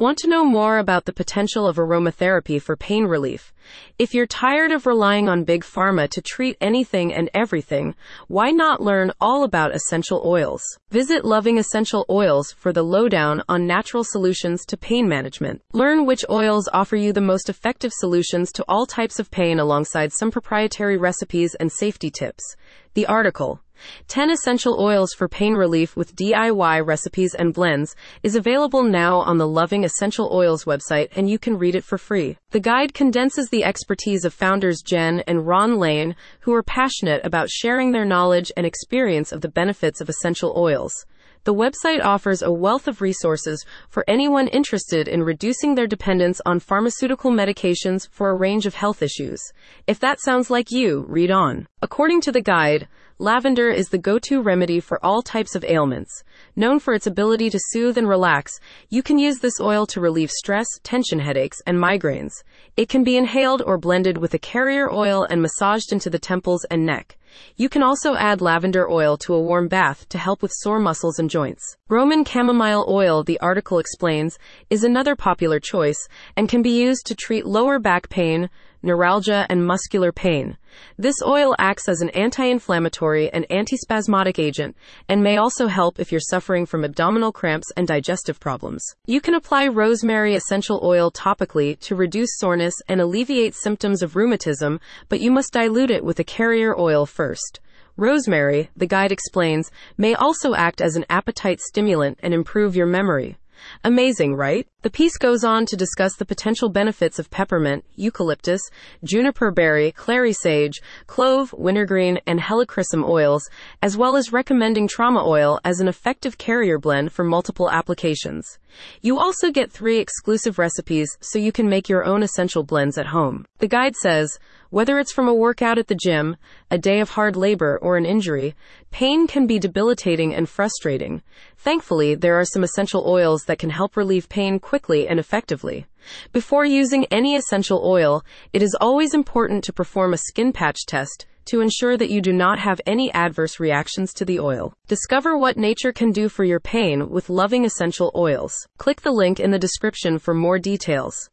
Want to know more about the potential of aromatherapy for pain relief? If you're tired of relying on big pharma to treat anything and everything, why not learn all about essential oils? Visit Loving Essential Oils for the lowdown on natural solutions to pain management. Learn which oils offer you the most effective solutions to all types of pain alongside some proprietary recipes and safety tips. The article, 10 Essential Oils for Pain Relief with DIY Recipes and Blends is available now on the Loving Essential Oils website and you can read it for free. The guide condenses the expertise of founders Jen and Ron Lane, who are passionate about sharing their knowledge and experience of the benefits of essential oils. The website offers a wealth of resources for anyone interested in reducing their dependence on pharmaceutical medications for a range of health issues. If that sounds like you, read on. According to the guide, Lavender is the go-to remedy for all types of ailments. Known for its ability to soothe and relax, you can use this oil to relieve stress, tension headaches, and migraines. It can be inhaled or blended with a carrier oil and massaged into the temples and neck. You can also add lavender oil to a warm bath to help with sore muscles and joints. Roman chamomile oil, the article explains, is another popular choice and can be used to treat lower back pain, neuralgia, and muscular pain. This oil acts as an anti-inflammatory and antispasmodic agent and may also help if you're suffering from abdominal cramps and digestive problems. You can apply rosemary essential oil topically to reduce soreness and alleviate symptoms of rheumatism, but you must dilute it with a carrier oil first. Rosemary, the guide explains, may also act as an appetite stimulant and improve your memory. Amazing, right? The piece goes on to discuss the potential benefits of peppermint, eucalyptus, juniper berry, clary sage, clove, wintergreen, and helichrysum oils, as well as recommending trauma oil as an effective carrier blend for multiple applications. You also get three exclusive recipes so you can make your own essential blends at home. The guide says, whether it's from a workout at the gym, a day of hard labor, or an injury, pain can be debilitating and frustrating. Thankfully, there are some essential oils that can help relieve pain quickly and effectively. Before using any essential oil, it is always important to perform a skin patch test to ensure that you do not have any adverse reactions to the oil. Discover what nature can do for your pain with loving essential oils. Click the link in the description for more details.